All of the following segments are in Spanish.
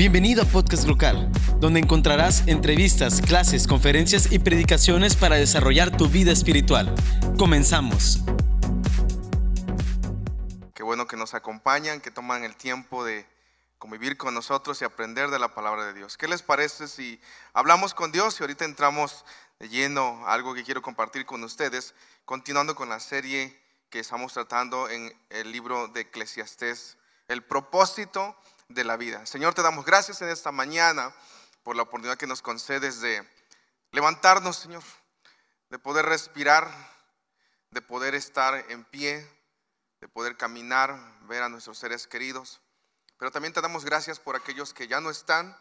Bienvenido a Podcast Local, donde encontrarás entrevistas, clases, conferencias y predicaciones para desarrollar tu vida espiritual. Comenzamos. Qué bueno que nos acompañan, que toman el tiempo de convivir con nosotros y aprender de la palabra de Dios. ¿Qué les parece si hablamos con Dios y ahorita entramos de lleno a algo que quiero compartir con ustedes, continuando con la serie que estamos tratando en el libro de Eclesiastés, el propósito de la vida. Señor, te damos gracias en esta mañana por la oportunidad que nos concedes de levantarnos, Señor, de poder respirar, de poder estar en pie, de poder caminar, ver a nuestros seres queridos. Pero también te damos gracias por aquellos que ya no están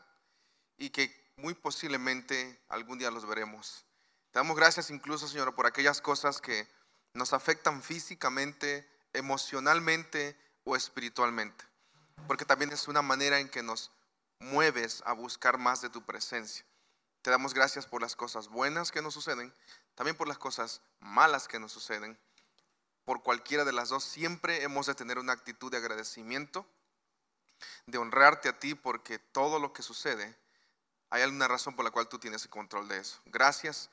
y que muy posiblemente algún día los veremos. Te damos gracias incluso, Señor, por aquellas cosas que nos afectan físicamente, emocionalmente o espiritualmente porque también es una manera en que nos mueves a buscar más de tu presencia. Te damos gracias por las cosas buenas que nos suceden, también por las cosas malas que nos suceden. Por cualquiera de las dos, siempre hemos de tener una actitud de agradecimiento, de honrarte a ti, porque todo lo que sucede, hay alguna razón por la cual tú tienes el control de eso. Gracias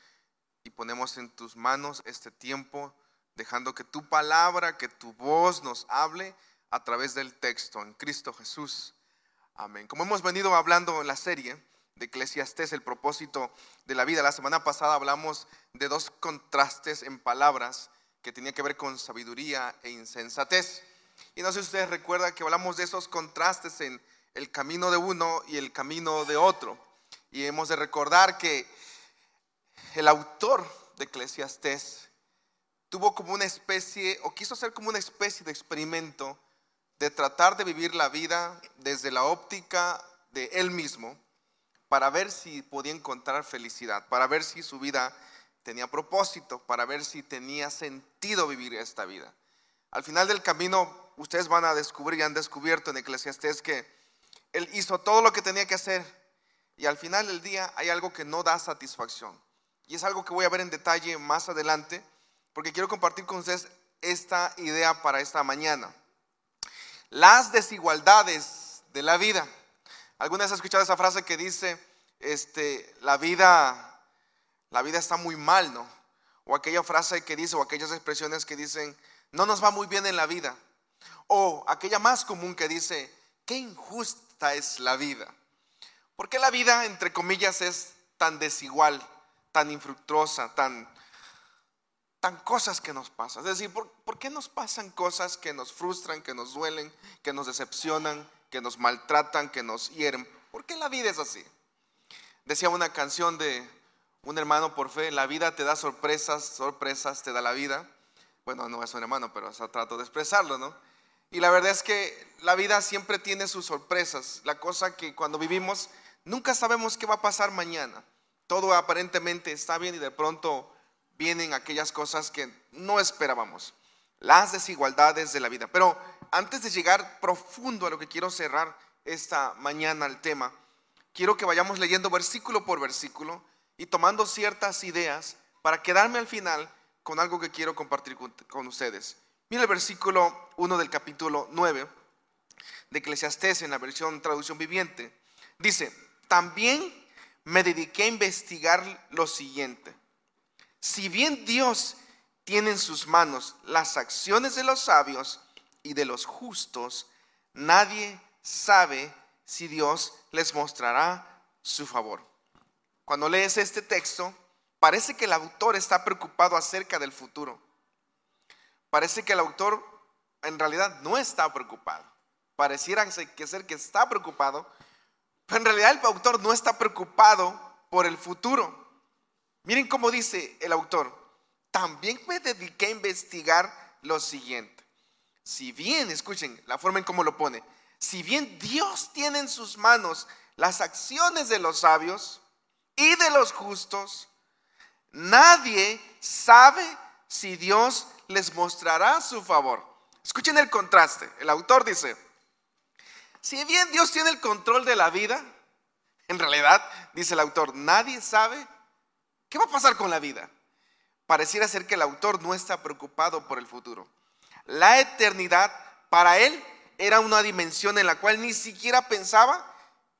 y ponemos en tus manos este tiempo, dejando que tu palabra, que tu voz nos hable a través del texto en Cristo Jesús. Amén. Como hemos venido hablando en la serie de Eclesiastés, el propósito de la vida, la semana pasada hablamos de dos contrastes en palabras que tenían que ver con sabiduría e insensatez. Y no sé si ustedes recuerdan que hablamos de esos contrastes en el camino de uno y el camino de otro. Y hemos de recordar que el autor de Eclesiastés tuvo como una especie, o quiso hacer como una especie de experimento de tratar de vivir la vida desde la óptica de él mismo para ver si podía encontrar felicidad, para ver si su vida tenía propósito, para ver si tenía sentido vivir esta vida. Al final del camino, ustedes van a descubrir y han descubierto en Eclesiastés que él hizo todo lo que tenía que hacer y al final del día hay algo que no da satisfacción. Y es algo que voy a ver en detalle más adelante, porque quiero compartir con ustedes esta idea para esta mañana las desigualdades de la vida. ¿Alguna vez escuchado esa frase que dice, este, la vida, la vida está muy mal, ¿no? O aquella frase que dice, o aquellas expresiones que dicen, no nos va muy bien en la vida. O aquella más común que dice, qué injusta es la vida. ¿Por qué la vida, entre comillas, es tan desigual, tan infructuosa, tan, cosas que nos pasan. Es decir, ¿por, qué nos pasan cosas que nos frustran, que nos duelen, que nos decepcionan, que nos maltratan, que nos hieren? ¿Por qué la vida es así? Decía una canción de un hermano por fe, la vida te da sorpresas, sorpresas te da la vida. Bueno, no es un hermano, pero trato de expresarlo, ¿no? Y la verdad es que la vida siempre tiene sus sorpresas. La cosa que cuando vivimos nunca sabemos qué va a pasar mañana. Todo aparentemente está bien y de pronto vienen aquellas cosas que no esperábamos, las desigualdades de la vida. Pero antes de llegar profundo a lo que quiero cerrar esta mañana al tema, quiero que vayamos leyendo versículo por versículo y tomando ciertas ideas para quedarme al final con algo que quiero compartir con, ustedes. Mira el versículo 1 del capítulo 9 de Eclesiastés en la versión traducción viviente. Dice, también me dediqué a investigar lo siguiente si bien Dios tiene en sus manos las acciones de los sabios y de los justos, nadie sabe si Dios les mostrará su favor. Cuando lees este texto, parece que el autor está preocupado acerca del futuro. Parece que el autor en realidad no está preocupado. Pareciera que ser que está preocupado, pero en realidad el autor no está preocupado por el futuro. Miren cómo dice el autor, también me dediqué a investigar lo siguiente. Si bien, escuchen la forma en cómo lo pone, si bien Dios tiene en sus manos las acciones de los sabios y de los justos, nadie sabe si Dios les mostrará su favor. Escuchen el contraste. El autor dice, si bien Dios tiene el control de la vida, en realidad, dice el autor, nadie sabe ¿Qué va a pasar con la vida? Pareciera ser que el autor no está preocupado por el futuro. La eternidad para él era una dimensión en la cual ni siquiera pensaba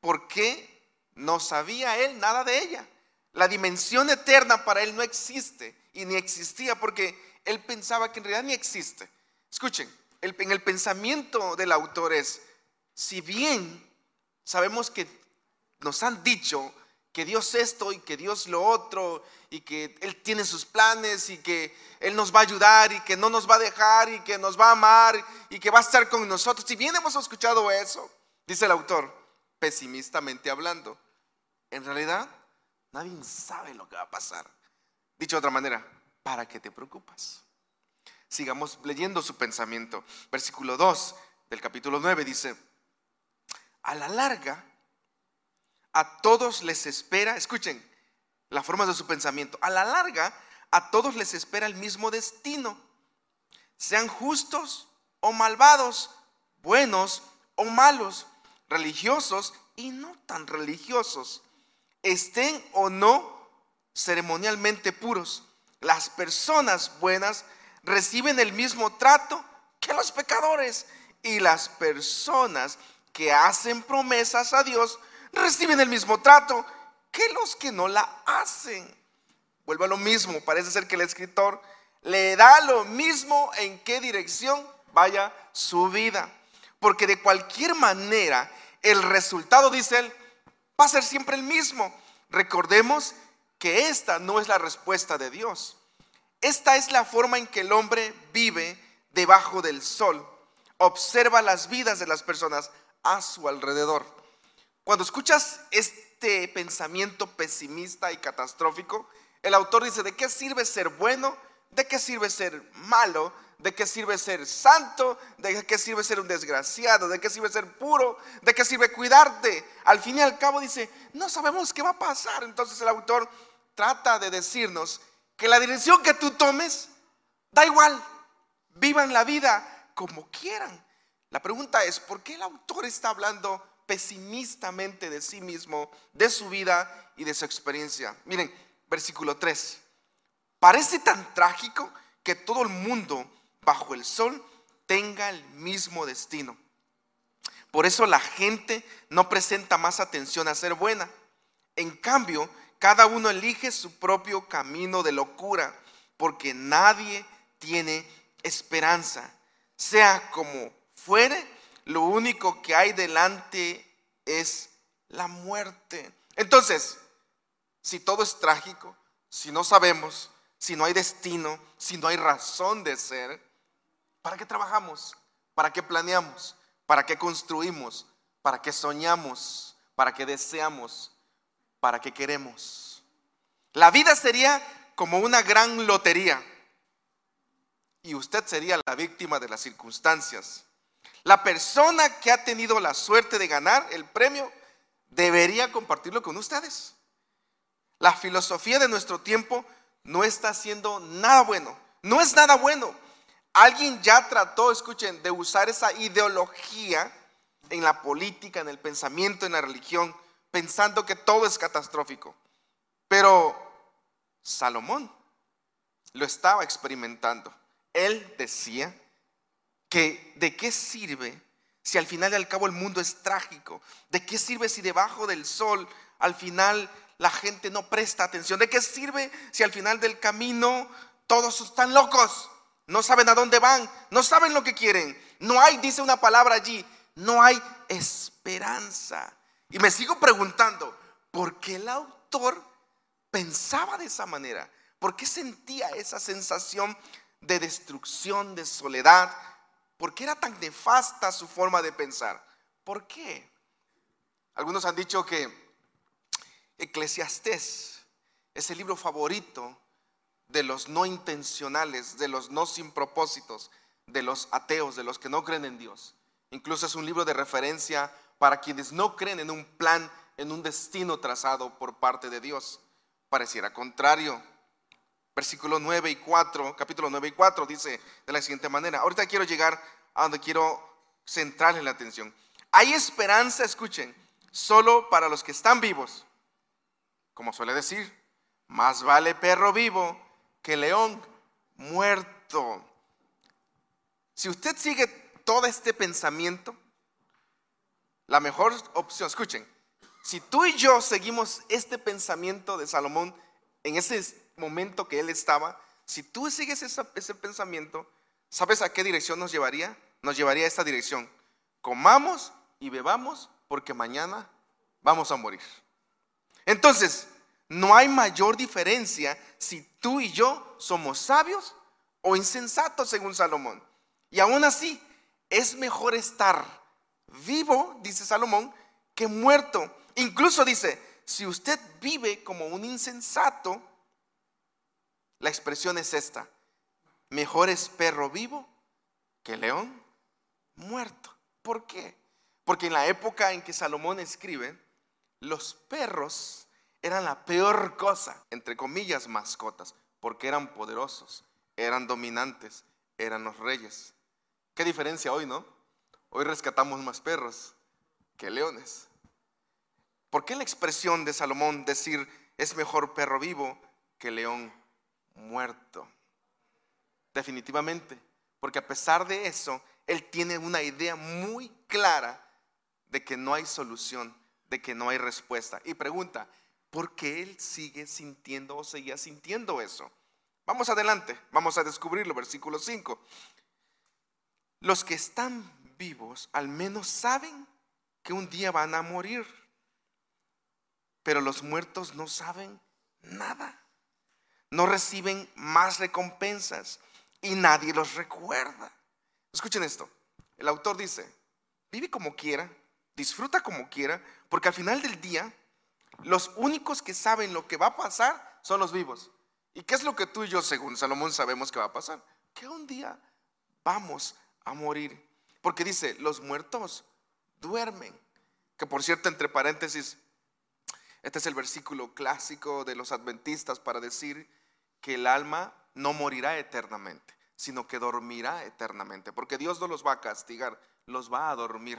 por qué no sabía él nada de ella. La dimensión eterna para él no existe y ni existía porque él pensaba que en realidad ni existe. Escuchen, en el pensamiento del autor es, si bien sabemos que nos han dicho que Dios esto y que Dios lo otro y que Él tiene sus planes y que Él nos va a ayudar y que no nos va a dejar y que nos va a amar y que va a estar con nosotros. Si bien hemos escuchado eso, dice el autor, pesimistamente hablando, en realidad nadie sabe lo que va a pasar. Dicho de otra manera, ¿para qué te preocupas? Sigamos leyendo su pensamiento. Versículo 2 del capítulo 9 dice, a la larga, a todos les espera, escuchen la forma de su pensamiento, a la larga, a todos les espera el mismo destino, sean justos o malvados, buenos o malos, religiosos y no tan religiosos, estén o no ceremonialmente puros. Las personas buenas reciben el mismo trato que los pecadores y las personas que hacen promesas a Dios reciben el mismo trato que los que no la hacen. Vuelve a lo mismo, parece ser que el escritor le da lo mismo en qué dirección vaya su vida. Porque de cualquier manera, el resultado, dice él, va a ser siempre el mismo. Recordemos que esta no es la respuesta de Dios. Esta es la forma en que el hombre vive debajo del sol. Observa las vidas de las personas a su alrededor. Cuando escuchas este pensamiento pesimista y catastrófico, el autor dice, ¿de qué sirve ser bueno? ¿De qué sirve ser malo? ¿De qué sirve ser santo? ¿De qué sirve ser un desgraciado? ¿De qué sirve ser puro? ¿De qué sirve cuidarte? Al fin y al cabo dice, no sabemos qué va a pasar. Entonces el autor trata de decirnos que la dirección que tú tomes, da igual, vivan la vida como quieran. La pregunta es, ¿por qué el autor está hablando pesimistamente de sí mismo, de su vida y de su experiencia? Miren, versículo 3. Parece tan trágico que todo el mundo bajo el sol tenga el mismo destino. Por eso la gente no presenta más atención a ser buena. En cambio, cada uno elige su propio camino de locura, porque nadie tiene esperanza. Sea como fuere, lo único que hay delante es la muerte. Entonces, si todo es trágico, si no sabemos, si no hay destino, si no hay razón de ser, ¿para qué trabajamos? ¿Para qué planeamos? ¿Para qué construimos? ¿Para qué soñamos? ¿Para qué deseamos? para qué queremos. La vida sería como una gran lotería y usted sería la víctima de las circunstancias. La persona que ha tenido la suerte de ganar el premio debería compartirlo con ustedes. La filosofía de nuestro tiempo no está haciendo nada bueno. No es nada bueno. Alguien ya trató, escuchen, de usar esa ideología en la política, en el pensamiento, en la religión pensando que todo es catastrófico. Pero Salomón lo estaba experimentando. Él decía que de qué sirve si al final y al cabo el mundo es trágico. ¿De qué sirve si debajo del sol al final la gente no presta atención? ¿De qué sirve si al final del camino todos están locos? No saben a dónde van, no saben lo que quieren. No hay, dice una palabra allí, no hay esperanza. Y me sigo preguntando, ¿por qué el autor pensaba de esa manera? ¿Por qué sentía esa sensación de destrucción, de soledad? ¿Por qué era tan nefasta su forma de pensar? ¿Por qué? Algunos han dicho que Eclesiastés es el libro favorito de los no intencionales, de los no sin propósitos, de los ateos, de los que no creen en Dios. Incluso es un libro de referencia para quienes no creen en un plan, en un destino trazado por parte de Dios. Pareciera contrario. Versículo 9 y 4, capítulo 9 y 4 dice de la siguiente manera. Ahorita quiero llegar a donde quiero centrarle la atención. Hay esperanza, escuchen, solo para los que están vivos. Como suele decir, más vale perro vivo que león muerto. Si usted sigue todo este pensamiento, la mejor opción, escuchen, Si tú y yo seguimos este pensamiento de Salomón en ese momento que él estaba, si tú sigues ese pensamiento, ¿sabes a qué dirección nos llevaría? Nos llevaría a esta dirección. Comamos y bebamos porque mañana vamos a morir. Entonces, no hay mayor diferencia si tú y yo somos sabios o insensatos según Salomón. Y aún así, es mejor estar vivo, dice Salomón, que muerto. Incluso dice, si usted vive como un insensato, la expresión es esta, mejor es perro vivo que león muerto. ¿Por qué? Porque en la época en que Salomón escribe, los perros eran la peor cosa, entre comillas, mascotas, porque eran poderosos, eran dominantes, eran los reyes. ¿Qué diferencia hoy, no? Hoy rescatamos más perros que leones. ¿Por qué la expresión de Salomón decir es mejor perro vivo que león muerto? Definitivamente, porque a pesar de eso, él tiene una idea muy clara de que no hay solución, de que no hay respuesta. Y pregunta, ¿por qué él sigue sintiendo o seguía sintiendo eso? Vamos adelante, vamos a descubrirlo, versículo 5. Los que están vivos al menos saben que un día van a morir, pero los muertos no saben nada, no reciben más recompensas y nadie los recuerda. Escuchen esto, el autor dice, vive como quiera, disfruta como quiera, porque al final del día los únicos que saben lo que va a pasar son los vivos. ¿Y qué es lo que tú y yo, según Salomón, sabemos que va a pasar? Que un día vamos a morir. Porque dice, los muertos duermen. Que por cierto, entre paréntesis, este es el versículo clásico de los adventistas para decir que el alma no morirá eternamente, sino que dormirá eternamente. Porque Dios no los va a castigar, los va a dormir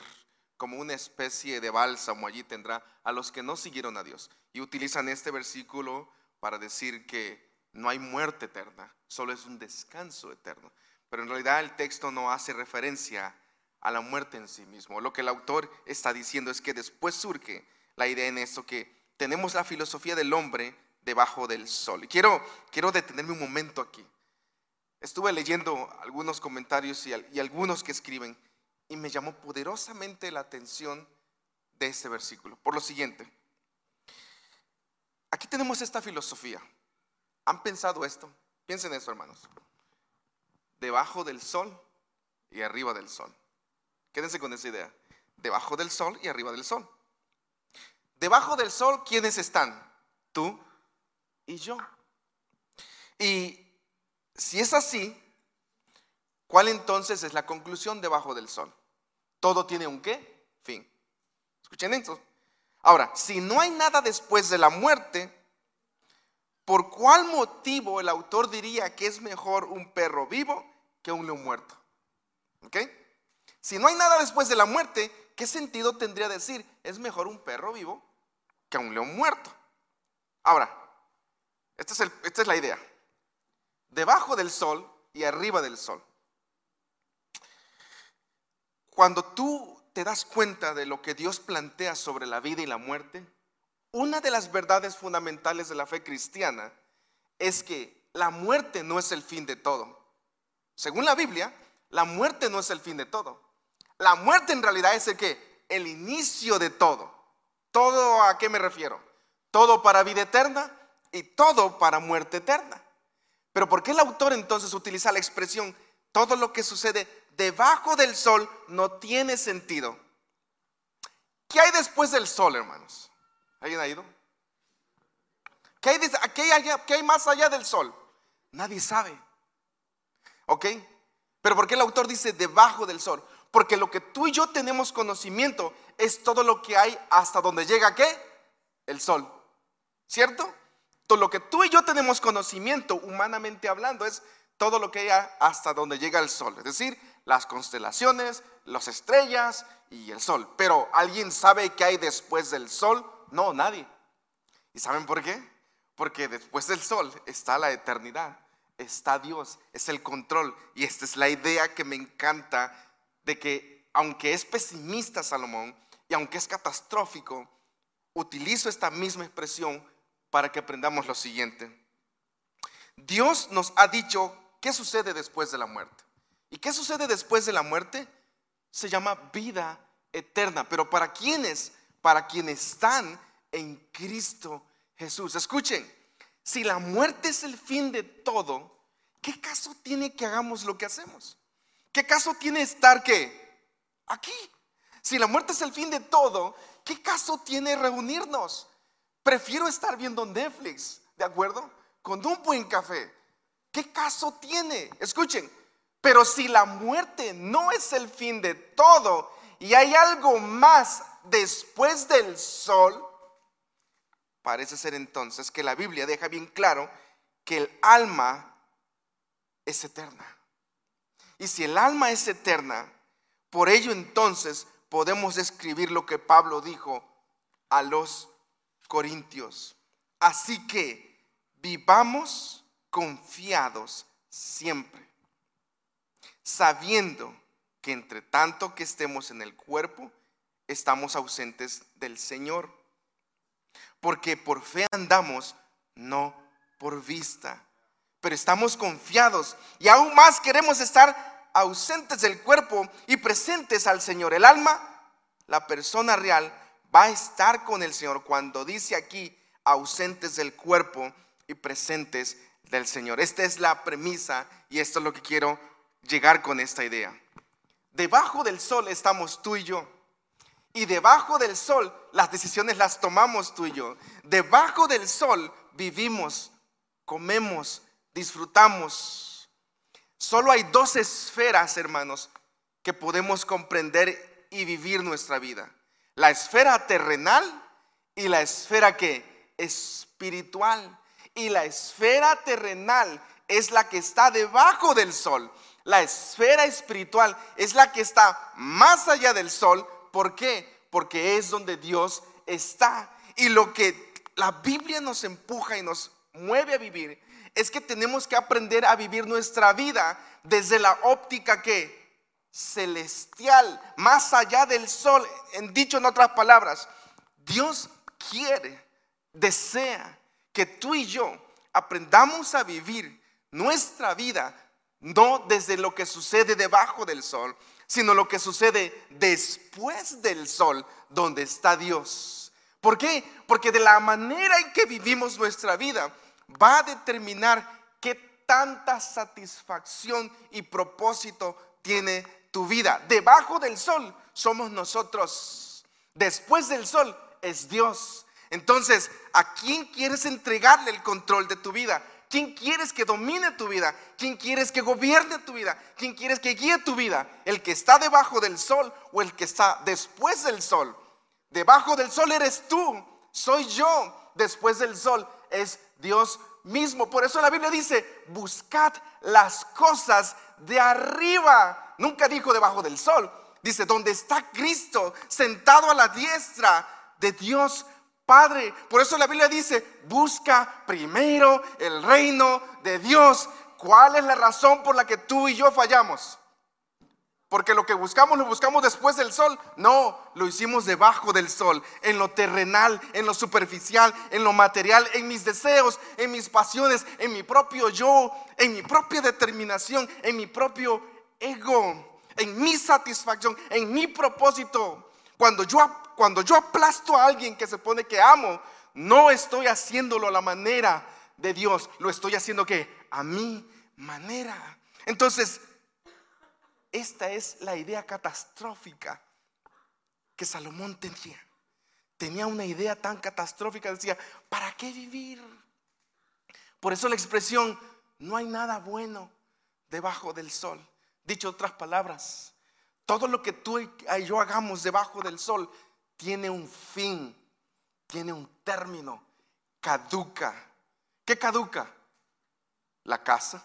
como una especie de bálsamo allí tendrá a los que no siguieron a Dios. Y utilizan este versículo para decir que no hay muerte eterna, solo es un descanso eterno. Pero en realidad el texto no hace referencia a la muerte en sí mismo. Lo que el autor está diciendo es que después surge la idea en esto que tenemos la filosofía del hombre debajo del sol. Y quiero, quiero detenerme un momento aquí. Estuve leyendo algunos comentarios y, algunos que escriben y me llamó poderosamente la atención de este versículo. Por lo siguiente, aquí tenemos esta filosofía. ¿Han pensado esto? Piensen eso, hermanos. Debajo del sol y arriba del sol. Quédense con esa idea. Debajo del sol y arriba del sol. Debajo del sol, ¿quiénes están? Tú y yo. Y si es así, ¿Cuál entonces es la conclusión debajo del sol? Todo tiene un qué? Fin. Escuchen esto. Ahora, si no hay nada después de la muerte, ¿por cuál motivo el autor diría que es mejor un perro vivo que un león muerto? ¿Ok? Si no hay nada después de la muerte, ¿qué sentido tendría decir es mejor un perro vivo que un león muerto? Ahora, esta es, esta es la idea. Debajo del sol y arriba del sol. Cuando tú te das cuenta de lo que Dios plantea sobre la vida y la muerte, una de las verdades fundamentales de la fe cristiana es que la muerte no es el fin de todo. Según la Biblia, la muerte no es el fin de todo. La muerte en realidad es el que el inicio de todo. ¿Todo a qué me refiero? Todo para vida eterna y todo para muerte eterna. Pero ¿por qué el autor entonces utiliza la expresión todo lo que sucede debajo del sol no tiene sentido. ¿Qué hay después del sol, hermanos? ¿Alguien ha ido? ¿Qué hay, más allá del sol? Nadie sabe. ¿Ok? Pero ¿por qué el autor dice debajo del sol? Porque lo que tú y yo tenemos conocimiento es todo lo que hay hasta donde llega qué? El sol. ¿Cierto? Todo lo que tú y yo tenemos conocimiento, humanamente hablando, es todo lo que hay hasta donde llega el sol. Es decir, las constelaciones, las estrellas y el sol. Pero ¿alguien sabe qué hay después del sol? No, nadie. ¿Y saben por qué? Porque después del sol está la eternidad, está Dios, es el control. Y esta es la idea que me encanta de que aunque es pesimista Salomón y aunque es catastrófico, utilizo esta misma expresión para que aprendamos lo siguiente. Dios nos ha dicho qué sucede después de la muerte. ¿Y qué sucede después de la muerte? Se llama vida eterna. Pero para quienes, para quienes están en Cristo Jesús. Escuchen, si la muerte es el fin de todo, ¿qué caso tiene que hagamos lo que hacemos? ¿Qué caso tiene estar que aquí? Si la muerte es el fin de todo, ¿qué caso tiene reunirnos? Prefiero estar viendo Netflix, ¿de acuerdo? Con un buen café. ¿Qué caso tiene? Escuchen, pero si la muerte no es el fin de todo y hay algo más después del sol, parece ser entonces que la Biblia deja bien claro que el alma es eterna. Y si el alma es eterna, por ello entonces podemos escribir lo que Pablo dijo a los corintios. Así que vivamos confiados siempre, sabiendo que entre tanto que estemos en el cuerpo, estamos ausentes del Señor. Porque por fe andamos, no por vista. Pero estamos confiados y aún más queremos estar ausentes del cuerpo y presentes al Señor. El alma, la persona real, va a estar con el Señor cuando dice aquí ausentes del cuerpo y presentes del Señor. Esta es la premisa y esto es lo que quiero llegar con esta idea. Debajo del sol estamos tú y yo. Y debajo del sol las decisiones las tomamos tú y yo. Debajo del sol vivimos, comemos, disfrutamos. Solo hay dos esferas, hermanos, que podemos comprender y vivir nuestra vida. La esfera terrenal y la esfera espiritual. Y la esfera terrenal es la que está debajo del sol. La esfera espiritual es la que está más allá del sol ¿Por qué? Porque es donde Dios está. Y lo que la Biblia nos empuja y nos mueve a vivir es que tenemos que aprender a vivir nuestra vida desde la óptica que celestial, más allá del sol. En dicho en otras palabras, Dios quiere, desea que tú y yo aprendamos a vivir nuestra vida no desde lo que sucede debajo del sol, sino lo que sucede después del sol, donde está Dios. ¿Por qué? Porque de la manera en que vivimos nuestra vida va a determinar qué tanta satisfacción y propósito tiene tu vida. Debajo del sol somos nosotros. Después del sol es Dios. Entonces, ¿a quién quieres entregarle el control de tu vida? ¿Quién quieres que domine tu vida? ¿Quién quieres que gobierne tu vida? ¿Quién quieres que guíe tu vida? ¿El que está debajo del sol o el que está después del sol? Debajo del sol eres tú, soy yo. Después del sol es Dios mismo. Por eso la Biblia dice, buscad las cosas de arriba. Nunca dijo debajo del sol. Dice, donde está Cristo sentado a la diestra de Dios Padre. Por eso la Biblia dice, busca primero el reino de Dios. ¿Cuál es la razón por la que tú y yo fallamos? Porque lo que buscamos lo buscamos después del sol. No, lo hicimos debajo del sol, en lo terrenal, en lo superficial, en lo material, en mis deseos, en mis pasiones, en mi propio yo, en mi propia determinación, en mi propio ego, en mi satisfacción, en mi propósito. Cuando yo, cuando yo aplasto a alguien que se pone que amo, no estoy haciéndolo a la manera de Dios, lo estoy haciendo que a mi manera. Entonces, esta es la idea catastrófica que Salomón tenía. Tenía una idea tan catastrófica, decía, ¿para qué vivir? Por eso la expresión, no hay nada bueno debajo del sol. Dicho otras palabras, todo lo que tú y yo hagamos debajo del sol tiene un fin, tiene un término, caduca. ¿Qué caduca? La casa,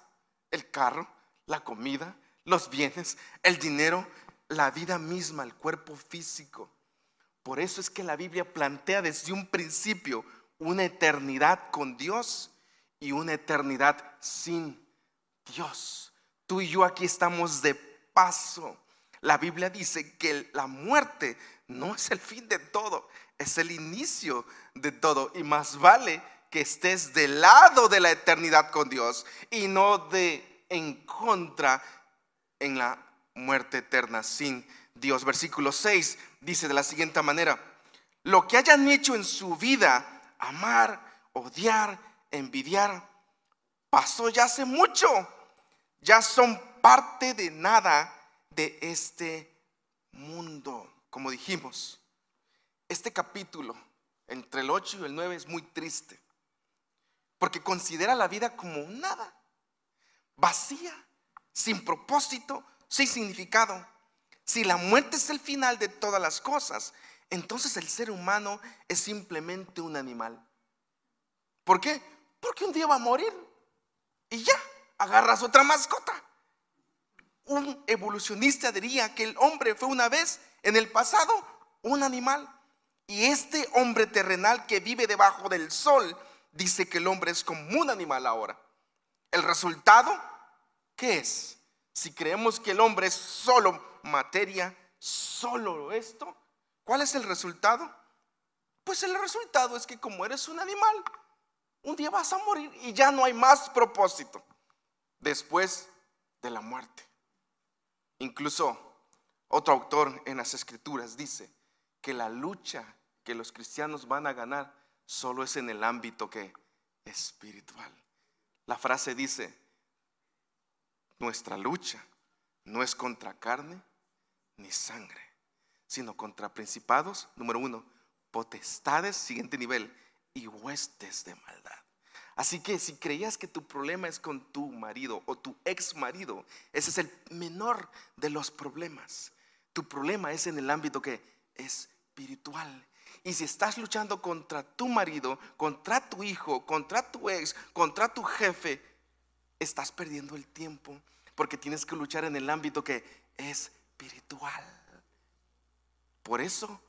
el carro, la comida, los bienes, el dinero, la vida misma, el cuerpo físico. Por eso es que la Biblia plantea desde un principio una eternidad con Dios y una eternidad sin Dios. Tú y yo aquí estamos de paso. La Biblia dice que la muerte no es el fin de todo, es el inicio de todo. Y más vale que estés del lado de la eternidad con Dios y no de en contra en la muerte eterna sin Dios. Versículo 6 dice de la siguiente manera, lo que hayan hecho en su vida, amar, odiar, envidiar, pasó ya hace mucho, ya son parte de nada de este mundo. Como dijimos, este capítulo entre el 8 y el 9 es muy triste, porque considera la vida como nada, vacía, sin propósito, sin significado. Si la muerte es el final de todas las cosas, entonces el ser humano es simplemente un animal. ¿Por qué? Porque un día va a morir y ya, agarras otra mascota. Un evolucionista diría que el hombre fue una vez en el pasado un animal. Y este hombre terrenal que vive debajo del sol dice que el hombre es como un animal ahora. El resultado, ¿qué es? Si creemos que el hombre es solo materia, solo esto, ¿cuál es el resultado? Pues el resultado es que como eres un animal, un día vas a morir y ya no hay más propósito después de la muerte. Incluso otro autor en las escrituras dice que la lucha que los cristianos van a ganar solo es en el ámbito que espiritual. La frase dice, nuestra lucha no es contra carne ni sangre, sino contra principados, número uno, potestades, siguiente nivel, y huestes de maldad. Así que si creías que tu problema es con tu marido o tu ex marido, ese es el menor de los problemas. Tu problema es en el ámbito que es espiritual. Y si estás luchando contra tu marido, contra tu hijo, contra tu ex, contra tu jefe, estás perdiendo el tiempo porque tienes que luchar en el ámbito que es espiritual. Por eso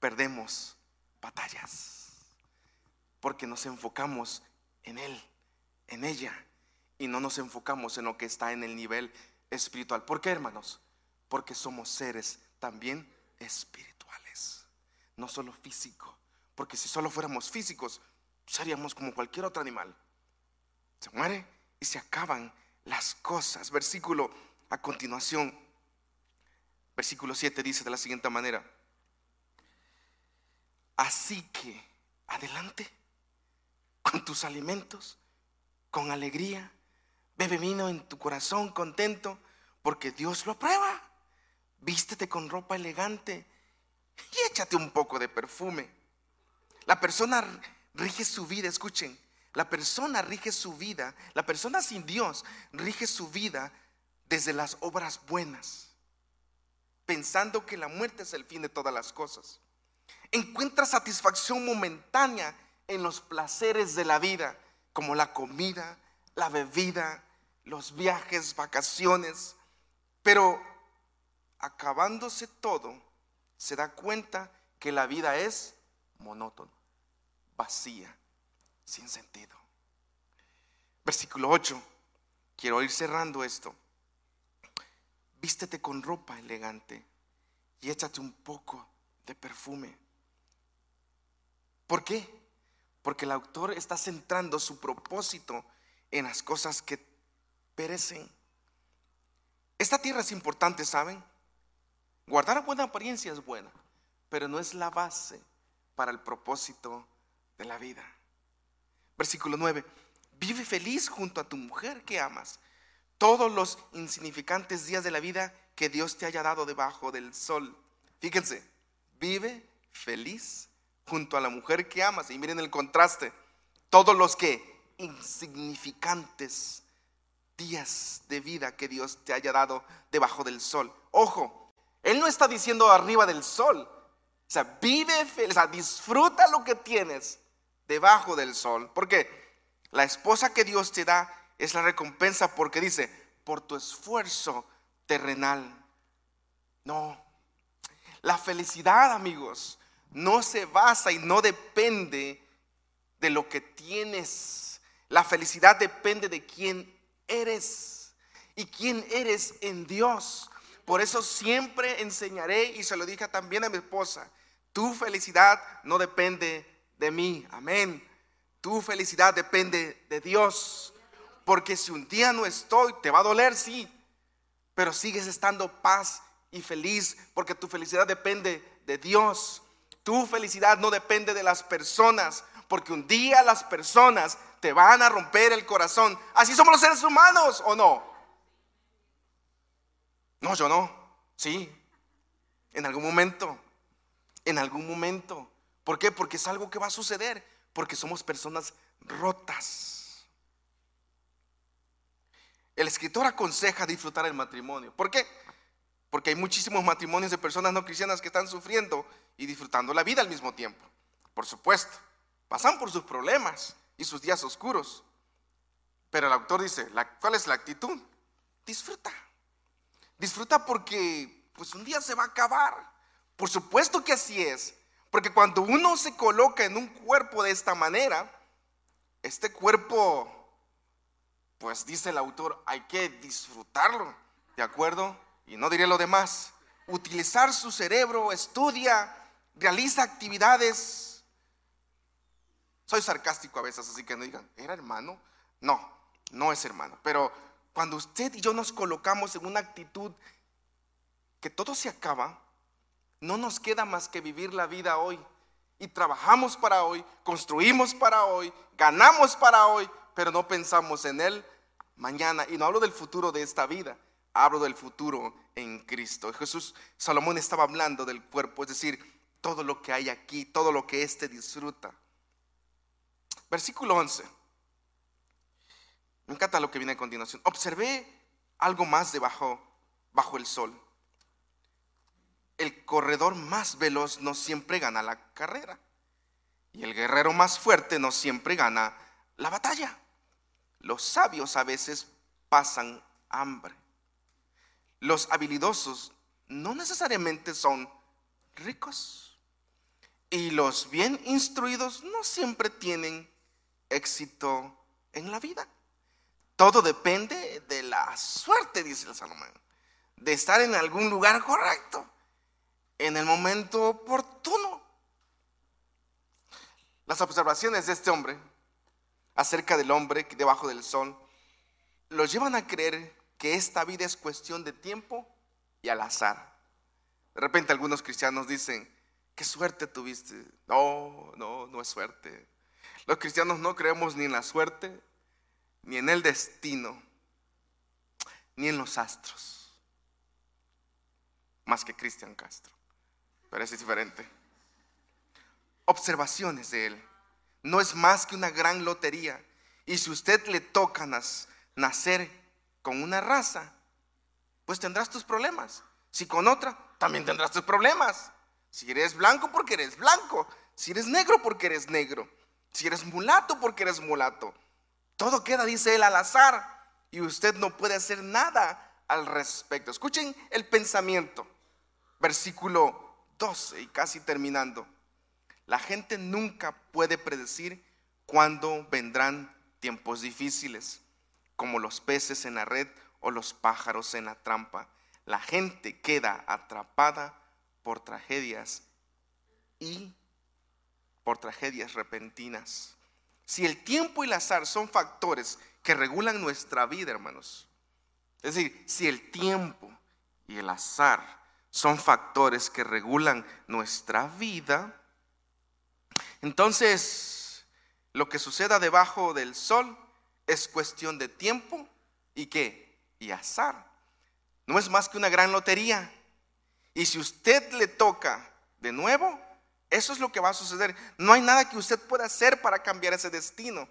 perdemos batallas, porque nos enfocamos en Él, en ella, y no nos enfocamos en lo que está en el nivel espiritual. ¿Por qué, hermanos? Porque somos seres también espirituales, no solo físico, porque si solo fuéramos físicos, seríamos como cualquier otro animal. Se muere y se acaban las cosas. Versículo a continuación, versículo 7 dice de la siguiente manera, así que adelante con tus alimentos, con alegría, bebe vino en tu corazón contento, porque Dios lo aprueba. Vístete con ropa elegante y échate un poco de perfume. La persona rige su vida, escuchen, la persona rige su vida, la persona sin Dios rige su vida desde las obras buenas, pensando que la muerte es el fin de todas las cosas. Encuentra satisfacción momentánea en los placeres de la vida, como la comida, la bebida, los viajes, vacaciones, pero acabándose todo, se da cuenta que la vida es monótona, vacía sin sentido. Versículo 8. Quiero ir cerrando esto. Vístete con ropa elegante y échate un poco de perfume. ¿Por qué? Porque el autor está centrando su propósito en las cosas que perecen. Esta tierra es importante, ¿saben? Guardar buena apariencia es buena, pero no es la base para el propósito de la vida. Versículo 9. Vive feliz junto a tu mujer que amas. Todos los insignificantes días de la vida que Dios te haya dado debajo del sol. Fíjense, vive feliz junto a la mujer que amas. Y miren el contraste. Todos los que insignificantes días de vida que Dios te haya dado debajo del sol. Ojo, Él no está diciendo arriba del sol. O sea, vive feliz, o sea, disfruta lo que tienes debajo del sol. Porque la esposa que Dios te da es la recompensa porque dice, por tu esfuerzo terrenal. No, la felicidad, amigos, no se basa y no depende de lo que tienes. La felicidad depende de quién eres y quién eres en Dios. Por eso siempre enseñaré, y se lo dije también a mi esposa, tu felicidad no depende de mí. Amén. Tu felicidad depende de Dios. Porque si un día no estoy, te va a doler, sí. Pero sigues estando paz y feliz porque tu felicidad depende de Dios. Tu felicidad no depende de las personas, porque un día las personas te van a romper el corazón. Así somos los seres humanos, ¿o no? No, yo no. Sí. En algún momento. En algún momento. ¿Por qué? Porque es algo que va a suceder. Porque somos personas rotas. El escritor aconseja disfrutar el matrimonio. ¿Por qué? Porque hay muchísimos matrimonios de personas no cristianas que están sufriendo y disfrutando la vida al mismo tiempo. Por supuesto, pasan por sus problemas y sus días oscuros. Pero el autor dice, ¿cuál es la actitud? Disfruta. Disfruta porque pues un día se va a acabar. Por supuesto que así es. Porque cuando uno se coloca en un cuerpo de esta manera, este cuerpo, pues dice el autor, hay que disfrutarlo. ¿De acuerdo? y no diré lo demás, utilizar su cerebro, estudia, realiza actividades. Soy sarcástico a veces, así que no digan, ¿era hermano? No, no es hermano. Pero cuando usted y yo nos colocamos en una actitud que todo se acaba, no nos queda más que vivir la vida hoy. Y trabajamos para hoy, construimos para hoy, ganamos para hoy, pero no pensamos en él mañana. Y no hablo del futuro de esta vida, hablo del futuro en Cristo. Jesús, Salomón estaba hablando del cuerpo, es decir, todo lo que hay aquí, todo lo que éste disfruta. Versículo 11. Me encanta lo que viene a continuación. Observé algo más debajo bajo el sol. El corredor más veloz no siempre gana la carrera. Y el guerrero más fuerte no siempre gana la batalla. Los sabios a veces pasan hambre los habilidosos no necesariamente son ricos. Y los bien instruidos no siempre tienen éxito en la vida. Todo depende de la suerte, dice el Salomón, de estar en algún lugar correcto, en el momento oportuno. Las observaciones de este hombre acerca del hombre debajo del sol los llevan a creer que esta vida es cuestión de tiempo y al azar. De repente algunos cristianos dicen, qué suerte tuviste. No, no, no es suerte. Los cristianos no creemos ni en la suerte, ni en el destino, ni en los astros. Más que Cristian Castro. Pero es diferente. Observaciones de él. No es más que una gran lotería. Y si usted le toca nacer con una raza, pues tendrás tus problemas. Si con otra, también tendrás tus problemas. Si eres blanco, porque eres blanco. Si eres negro, porque eres negro. Si eres mulato, porque eres mulato. Todo queda, dice él, al azar. Y usted no puede hacer nada al respecto. Escuchen el pensamiento. Versículo 12 y casi terminando. La gente nunca puede predecir cuándo vendrán tiempos difíciles como los peces en la red o los pájaros en la trampa. La gente queda atrapada por tragedias y por tragedias repentinas. Si el tiempo y el azar son factores que regulan nuestra vida, hermanos, es decir, si el tiempo y el azar son factores que regulan nuestra vida, entonces lo que suceda debajo del sol es cuestión de tiempo y qué? Y azar. No es más que una gran lotería. Y si usted le toca de nuevo, eso es lo que va a suceder. No hay nada que usted pueda hacer para cambiar ese destino.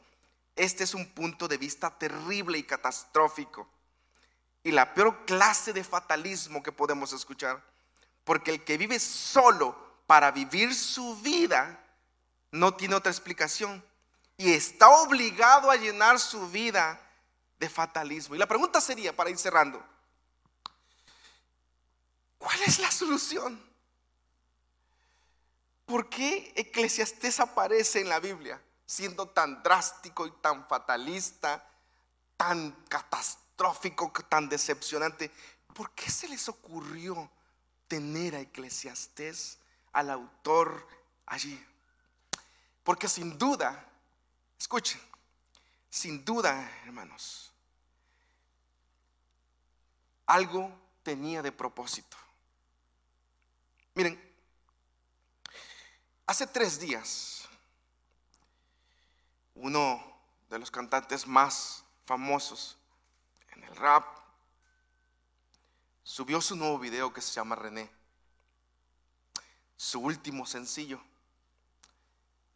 Este es un punto de vista terrible y catastrófico. Y la peor clase de fatalismo que podemos escuchar. Porque el que vive solo para vivir su vida no tiene otra explicación y está obligado a llenar su vida de fatalismo. Y la pregunta sería, para ir cerrando, ¿cuál es la solución? ¿Por qué Eclesiastés aparece en la Biblia siendo tan drástico y tan fatalista, tan catastrófico, tan decepcionante? ¿por qué se les ocurrió tener a Eclesiastés, al autor allí? Porque sin duda, escuchen, sin duda, hermanos, algo tenía de propósito. Miren, hace tres días, uno de los cantantes más famosos en el rap subió su nuevo video que se llama René. Su último sencillo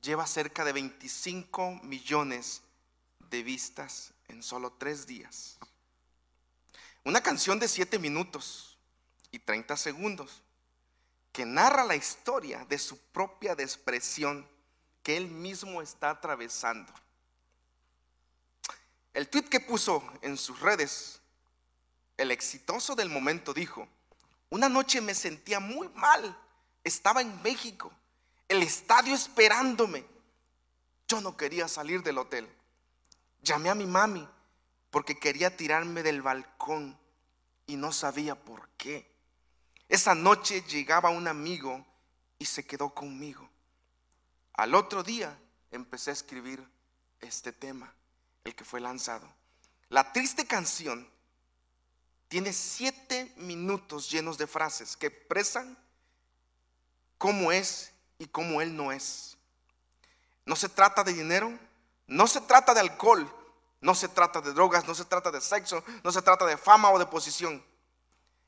lleva cerca de 25 millones de vistas en solo tres días. Una canción de 7 minutos y 30 segundos que narra la historia de su propia depresión que él mismo está atravesando. El tweet que puso en sus redes, el exitoso del momento dijo, una noche me sentía muy mal, estaba en México, el estadio esperándome. Yo no quería salir del hotel. Llamé a mi mami porque quería tirarme del balcón y no sabía por qué. Esa noche llegaba un amigo y se quedó conmigo. Al otro día empecé a escribir este tema, el que fue lanzado. La triste canción tiene siete minutos llenos de frases que expresan cómo es y cómo él no es. No se trata de dinero, no se trata de alcohol, no se trata de drogas, no se trata de sexo, no se trata de fama o de posición.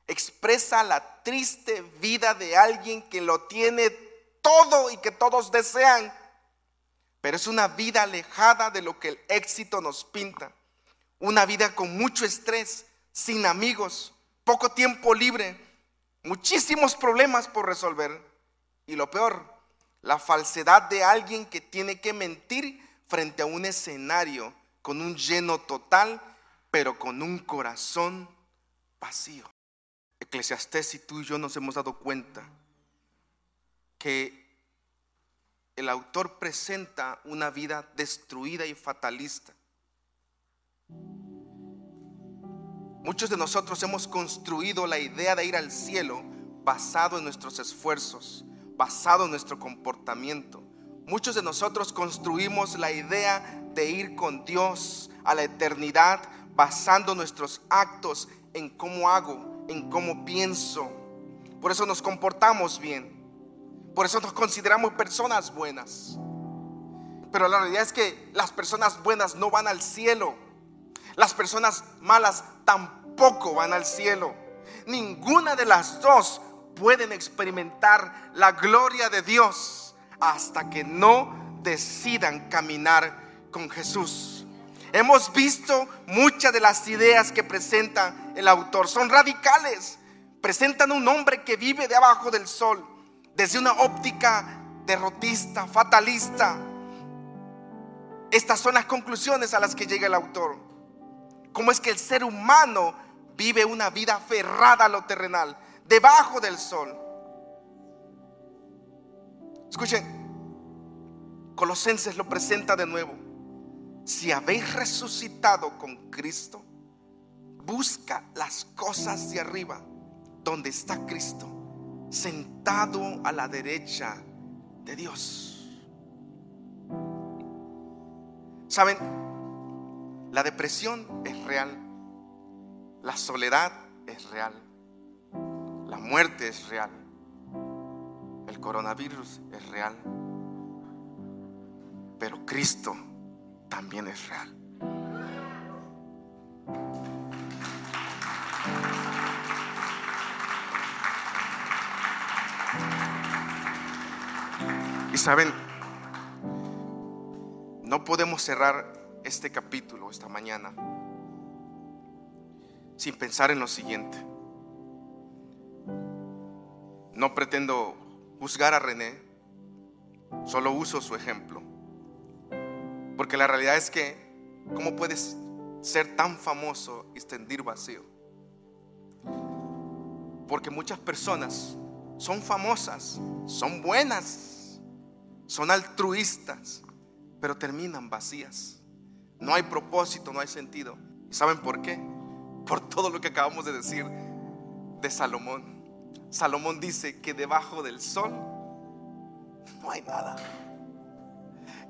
Expresa la triste vida de alguien que lo tiene todo y que todos desean, pero es una vida alejada de lo que el éxito nos pinta. Una vida con mucho estrés, sin amigos, poco tiempo libre, muchísimos problemas por resolver. Y lo peor, la falsedad de alguien que tiene que mentir frente a un escenario con un lleno total, pero con un corazón vacío. Eclesiastés y tú y yo nos hemos dado cuenta que el autor presenta una vida destruida y fatalista. Muchos de nosotros hemos construido la idea de ir al cielo basado en nuestros esfuerzos, basado en nuestro comportamiento. Muchos de nosotros construimos la idea de ir con Dios a la eternidad basando nuestros actos en cómo hago, en cómo pienso. Por eso nos comportamos bien. Por eso nos consideramos personas buenas. Pero la realidad es que las personas buenas no van al cielo. Las personas malas tampoco van al cielo. Ninguna de las dos pueden experimentar la gloria de Dios hasta que no decidan caminar con Jesús. Hemos visto muchas de las ideas que presenta el autor. Son radicales. Presentan un hombre que vive debajo del sol desde una óptica derrotista, fatalista. Estas son las conclusiones a las que llega el autor. ¿Cómo es que el ser humano vive una vida aferrada a lo terrenal, debajo del sol? Escuchen, Colosenses lo presenta de nuevo si habéis resucitado con Cristo, busca las cosas de arriba, donde está Cristo, sentado a la derecha de Dios. ¿Saben? La depresión es real, la soledad es real, la muerte es real, el coronavirus es real, pero Cristo también es real. Y saben, no podemos cerrar este capítulo esta mañana sin pensar en lo siguiente. No pretendo juzgar a René, solo uso su ejemplo. Porque la realidad es que, ¿cómo puedes ser tan famoso y extender vacío? Porque muchas personas son famosas, son buenas, son altruistas, pero terminan vacías. No hay propósito, no hay sentido. ¿Y saben por qué? Por todo lo que acabamos de decir. de Salomón. Salomón dice que debajo del sol no hay nada.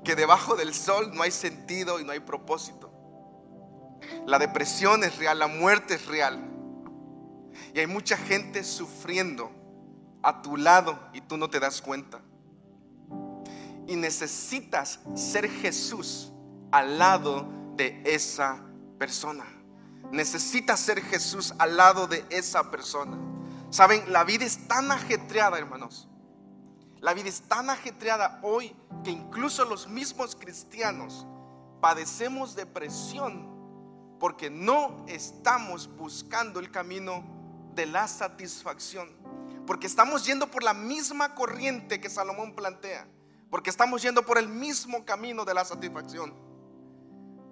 Que debajo del sol no hay sentido y no hay propósito. La depresión es real, la muerte es real. Y hay mucha gente sufriendo a tu lado y tú no te das cuenta. Y necesitas ser Jesús al lado de esa persona. Necesitas ser Jesús al lado de esa persona. Saben, la vida es tan ajetreada, hermanos. La vida es tan ajetreada hoy que incluso los mismos cristianos padecemos depresión porque no estamos buscando el camino de la satisfacción. Porque estamos yendo por la misma corriente que Salomón plantea. Porque estamos yendo por el mismo camino de la satisfacción.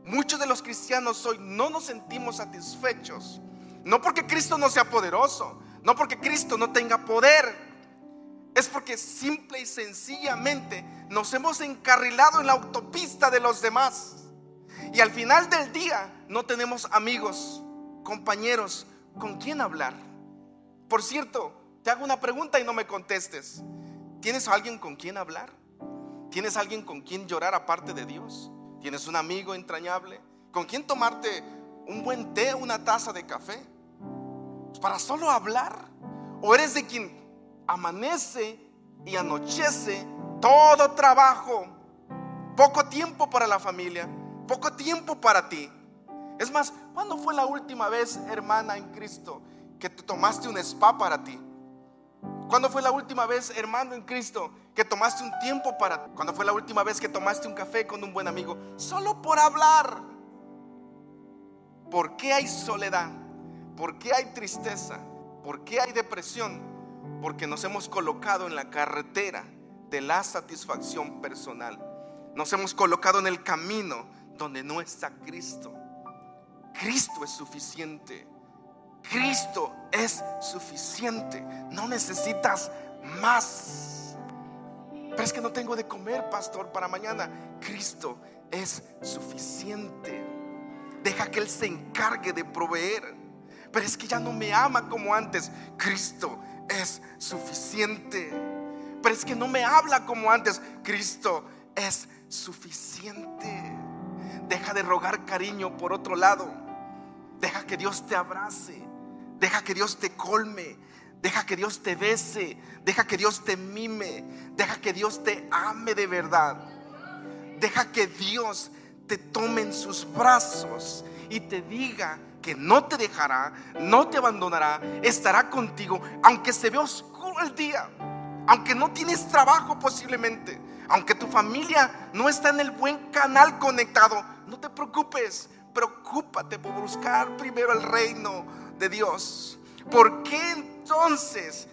Muchos de los cristianos hoy no nos sentimos satisfechos. No porque Cristo no sea poderoso. No porque Cristo no tenga poder. Es porque simple y sencillamente nos hemos encarrilado en la autopista de los demás. Y al final del día no tenemos amigos, compañeros con quien hablar. Por cierto, te hago una pregunta y no me contestes. ¿Tienes alguien con quien hablar? ¿Tienes alguien con quien llorar aparte de Dios? ¿Tienes un amigo entrañable? ¿Con quien tomarte un buen té, una taza de café? Pues para solo hablar. ¿O eres de quien amanece y anochece todo trabajo, poco tiempo para la familia, poco tiempo para ti. Es más, ¿cuándo fue la última vez, hermana en Cristo, que te tomaste un spa para ti? ¿Cuándo fue la última vez, hermano en Cristo, que tomaste un tiempo para? ¿Cuándo fue la última vez que tomaste un café con un buen amigo? Solo por hablar. ¿Por qué hay soledad? ¿Por qué hay tristeza? ¿Por qué hay depresión? Porque nos hemos colocado en la carretera de la satisfacción personal. Nos hemos colocado en el camino donde no está Cristo. Cristo es suficiente. Cristo es suficiente. No necesitas más. Pero es que no tengo de comer, pastor, para mañana. Cristo es suficiente. Deja que Él se encargue de proveer. Pero es que ya no me ama como antes. Cristo es suficiente. Pero es que no me habla como antes. Cristo es suficiente. Deja de rogar cariño por otro lado. Deja que Dios te abrace. Deja que Dios te colme. Deja que Dios te bese. Deja que Dios te mime. Deja que Dios te ame de verdad. Deja que Dios te tome en sus brazos y te diga que no te dejará, no te abandonará, estará contigo, aunque se vea oscuro el día, aunque no tienes trabajo posiblemente, aunque tu familia no está en el buen canal conectado, no te preocupes, preocúpate por buscar primero el reino de Dios. ¿Por qué entonces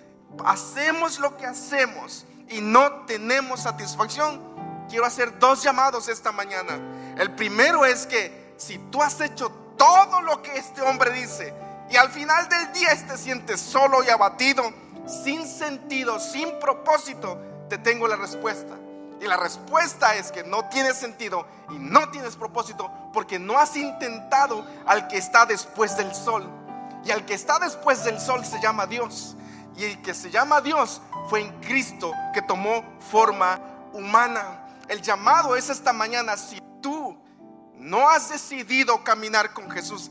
hacemos lo que hacemos y no tenemos satisfacción? Quiero hacer dos llamados esta mañana. El primero es que si tú has hecho todo lo que este hombre dice y al final del día te sientes solo y abatido, sin sentido, sin propósito, te tengo la respuesta. Y la respuesta es que no tiene sentido y no tienes propósito porque no has intentado al que está después del sol. Y al que está después del sol se llama Dios. Y el que se llama Dios fue en Cristo que tomó forma humana. El llamado es esta mañana, si tú no has decidido caminar con Jesús,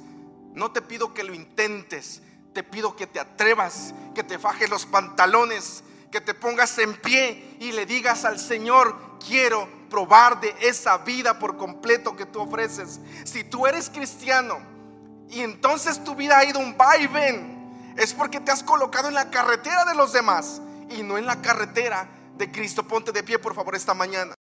no te pido que lo intentes, te pido que te atrevas, que te fajes los pantalones, que te pongas en pie y le digas al Señor, quiero probar de esa vida por completo que tú ofreces. Si tú eres cristiano y entonces tu vida ha ido un va ven, es porque te has colocado en la carretera de los demás y no en la carretera de Cristo. Ponte de pie, por favor, esta mañana.